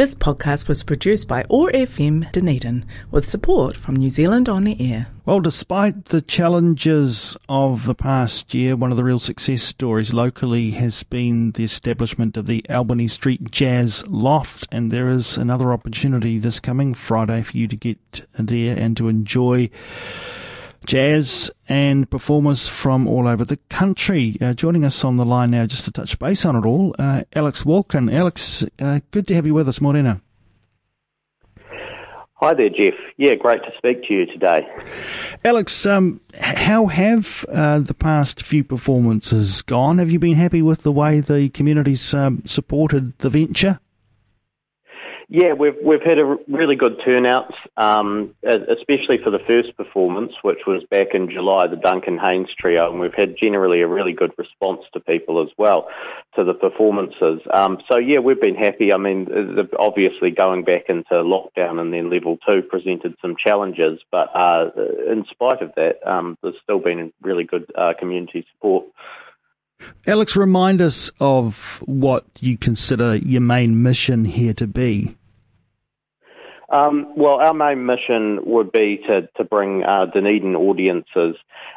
This podcast was produced by OAR FM Dunedin with support from New Zealand On Air. Well, despite the challenges of the past year, one of the real success stories locally has been the establishment of the Albany Street Jazz Loft, and there is another opportunity this coming Friday for you to get there and to enjoy jazz and performers from all over the country. Uh, joining us on the line now, just to touch base on it all, uh, Alex Wolken. Alex, uh, good to have you with us, Morena. Hi there, Jeff. Yeah, great to speak to you today. Alex, um, how have uh, the past few performances gone? Have you been happy with the way the community's um, supported the venture? Yeah, we've we've had a really good turnout, um, especially for the first performance, which was back in July, the Duncan Haynes Trio, and we've had generally a really good response to people as well to the performances. Um, so yeah, we've been happy. I mean, obviously going back into lockdown and then level two presented some challenges, but uh, in spite of that, um, there's still been really good uh, community support. Alex, remind us of what you consider your main mission here to be. Um, well, our main mission would be to, to bring uh, Dunedin audiences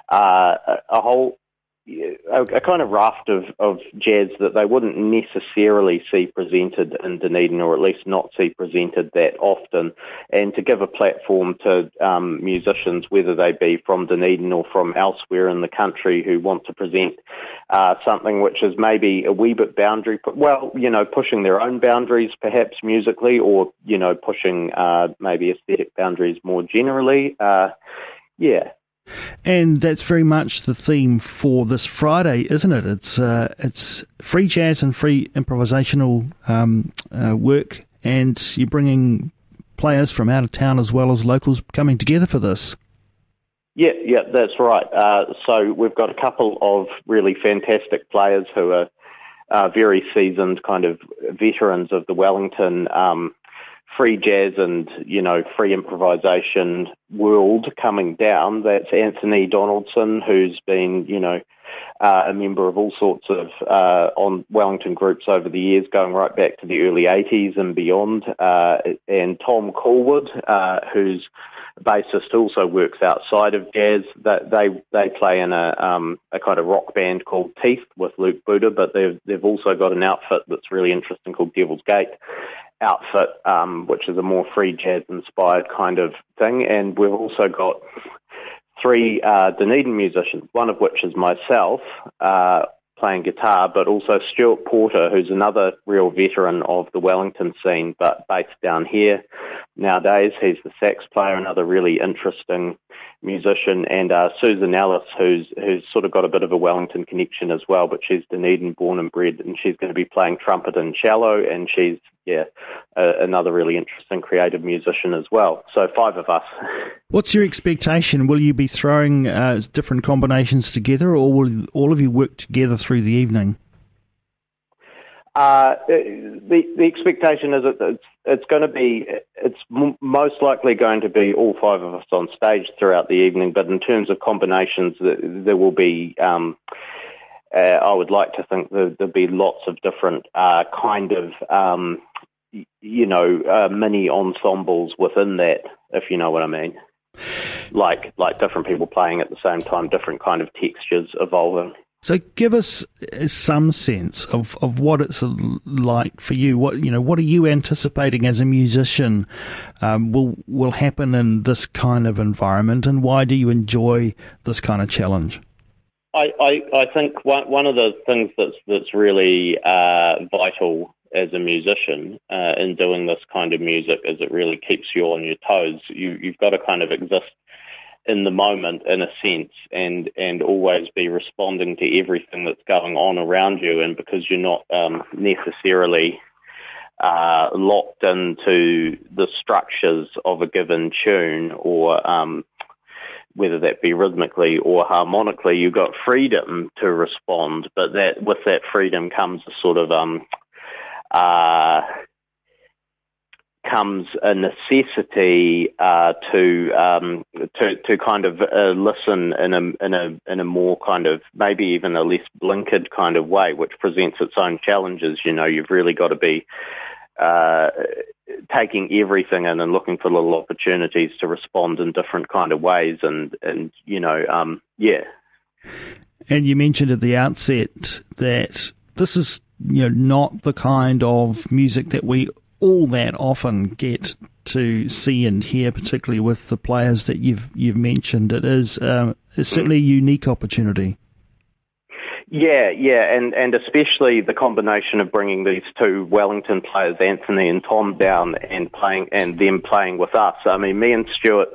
uh, a, a whole a, a, kind of raft of, of jazz that they wouldn't necessarily see presented in Dunedin, or at least not see presented that often, and to give a platform to um, musicians, whether they be from Dunedin or from elsewhere in the country, who want to present uh, something which is maybe a wee bit boundary, well, you know, pushing their own boundaries perhaps musically, or you know, pushing uh, maybe aesthetic boundaries more generally. Uh, yeah, and that's very much the theme for this Friday, isn't it? It's uh, it's free jazz and free improvisational um, uh, work, and you're bringing players from out of town as well as locals coming together for this. Yeah, yeah, that's right. Uh, so we've got a couple of really fantastic players who are uh, very seasoned, kind of veterans of the Wellington um, free jazz and you know free improvisation world coming down. That's Anthony Donaldson, who's been you know uh, a member of all sorts of uh, on Wellington groups over the years, going right back to the early '80s and beyond. Uh, and Tom Callwood, uh, who's bassist, also works outside of jazz. That they they play in a um, a kind of rock band called Teeth with Luke Buda, but they've they've also got an outfit that's really interesting called Devil's Gate outfit, um, which is a more free jazz inspired kind of thing. And we've also got three uh, Dunedin musicians, one of which is myself uh, playing guitar, but also Stuart Porter, who's another real veteran of the Wellington scene, but based down here nowadays. He's the sax player, another really interesting musician, and uh, Susan Ellis, who's who's sort of got a bit of a Wellington connection as well, but she's Dunedin born and bred, and she's going to be playing trumpet and cello, and she's yeah another really interesting creative musician as well. So five of us. What's your expectation? Will you be throwing uh, different combinations together, or will all of you work together through the evening? Uh, the the expectation is that it's it's going to be it's m- most likely going to be all five of us on stage throughout the evening. But in terms of combinations, there will be. Um, uh, I would like to think that there'll be lots of different uh, kind of um, you know uh, mini ensembles within that, if you know what I mean. Like like different people playing at the same time, different kind of textures evolving. So give us some sense of, of what it's like for you. What you know, what are you anticipating as a musician um, will will happen in this kind of environment, and why do you enjoy this kind of challenge? I, I, I think one one of the things that's that's really uh, vital as a musician uh, in doing this kind of music is it really keeps you on your toes. You you've got to kind of exist in the moment in a sense and and always be responding to everything that's going on around you. And because you're not um, necessarily uh, locked into the structures of a given tune or um, whether that be rhythmically or harmonically, you've got freedom to respond, but that with that freedom comes a sort of um, uh, comes a necessity uh, to um, to to kind of uh, listen in a in a in a more kind of maybe even a less blinkered kind of way, which presents its own challenges. You know, you've really got to be uh, taking everything in and looking for little opportunities to respond in different kind of ways, and and you know, um, yeah. And you mentioned at the outset that this is you know not the kind of music that we all that often get to see and hear, particularly with the players that you've you've mentioned. It is um, certainly a unique opportunity. Yeah, yeah, and, and especially the combination of bringing these two Wellington players, Anthony and Tom, down and playing and them playing with us. I mean, me and Stuart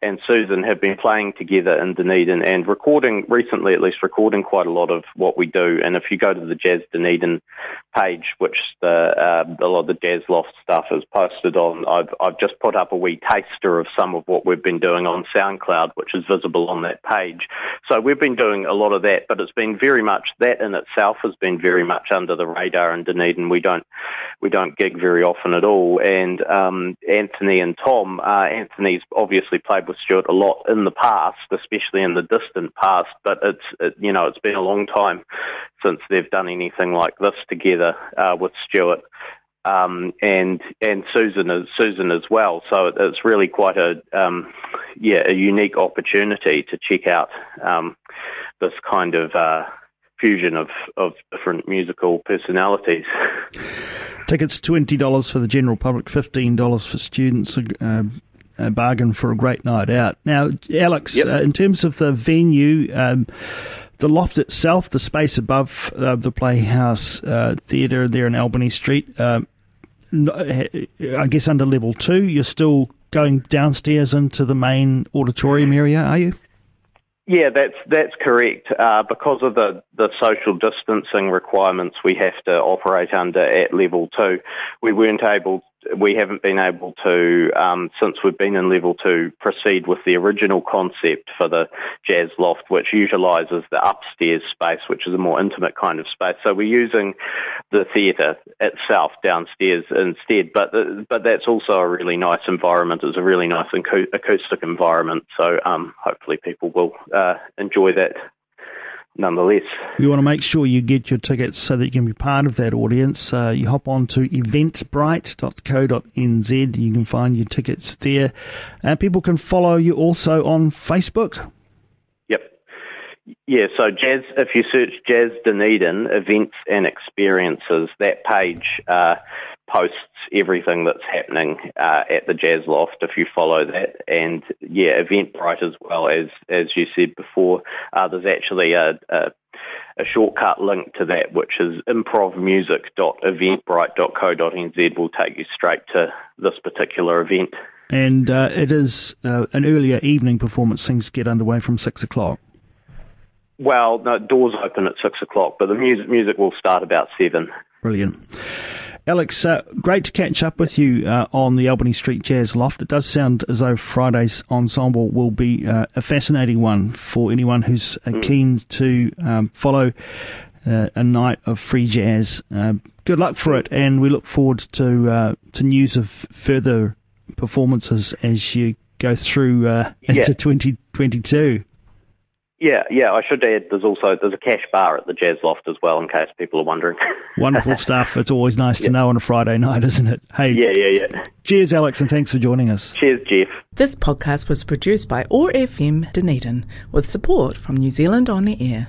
and Susan have been playing together in Dunedin and recording recently, at least recording quite a lot of what we do. And if you go to the Jazz Dunedin page, which the uh, a lot of the Jazz Loft stuff is posted on, I've I've just put up a wee taster of some of what we've been doing on SoundCloud, which is visible on that page. So we've been doing a lot of that, but it's been very much that in itself has been very much under the radar in Dunedin. We don't we don't gig very often at all. And um, Anthony and Tom, uh, Anthony's obviously played with Stuart a lot in the past, especially in the distant past. But it's it, you know it's been a long time since they've done anything like this together uh, with Stuart. Um, and and Susan is Susan as well. So it's really quite a um, yeah a unique opportunity to check out um, this kind of uh, fusion of, of different musical personalities. Tickets $20 for the general public, $15 for students. Uh, a bargain for a great night out. Now, Alex, yep. uh, in terms of the venue, um, the loft itself, the space above uh, the Playhouse uh, Theatre there in Albany Street, um, I guess under level two, you're still going downstairs into the main auditorium area, are you? Yeah, that's that's correct. Uh, because of the, the social distancing requirements we have to operate under at level two, we weren't able we haven't been able to, um, since we've been in level two, proceed with the original concept for the jazz loft, which utilises the upstairs space, which is a more intimate kind of space. So we're using the theatre itself downstairs instead, but but that's also a really nice environment. It's a really nice acoustic environment. So um, hopefully people will uh, enjoy that nonetheless. You want to make sure you get your tickets so that you can be part of that audience. Uh, you hop on to eventbrite.co.nz. You can find your tickets there. And uh, people can follow you also on Facebook. Yep. Yeah, so Jazz, if you search Jazz Dunedin events and experiences, that page uh, posts everything that's happening uh, at the Jazz Loft if you follow that. And yeah, Eventbrite as well as as you said before. Uh, there's actually a, a, a shortcut link to that, which is improvmusic.eventbrite.co.nz. Will take you straight to this particular event. And uh, it is uh, an earlier evening performance. Things get underway from six o'clock. Well, no, doors open at six o'clock, but the music music will start about seven. Brilliant. Alex, uh, great to catch up with you uh, on the Albany Street Jazz Loft. It does sound as though Friday's ensemble will be uh, a fascinating one for anyone who's uh, mm. keen to um, follow uh, a night of free jazz. Uh, good luck for it, and we look forward to to news of further performances as you go through into yeah. 2022. Yeah, yeah. I should add. There's also there's a cash bar at the Jazz Loft as well, in case people are wondering. Wonderful stuff. It's always nice to know on a Friday night, isn't it? Hey. Yeah, yeah, yeah. Cheers, Alex, and thanks for joining us. Cheers, Jeff. This podcast was produced by OAR FM Dunedin with support from New Zealand On the Air.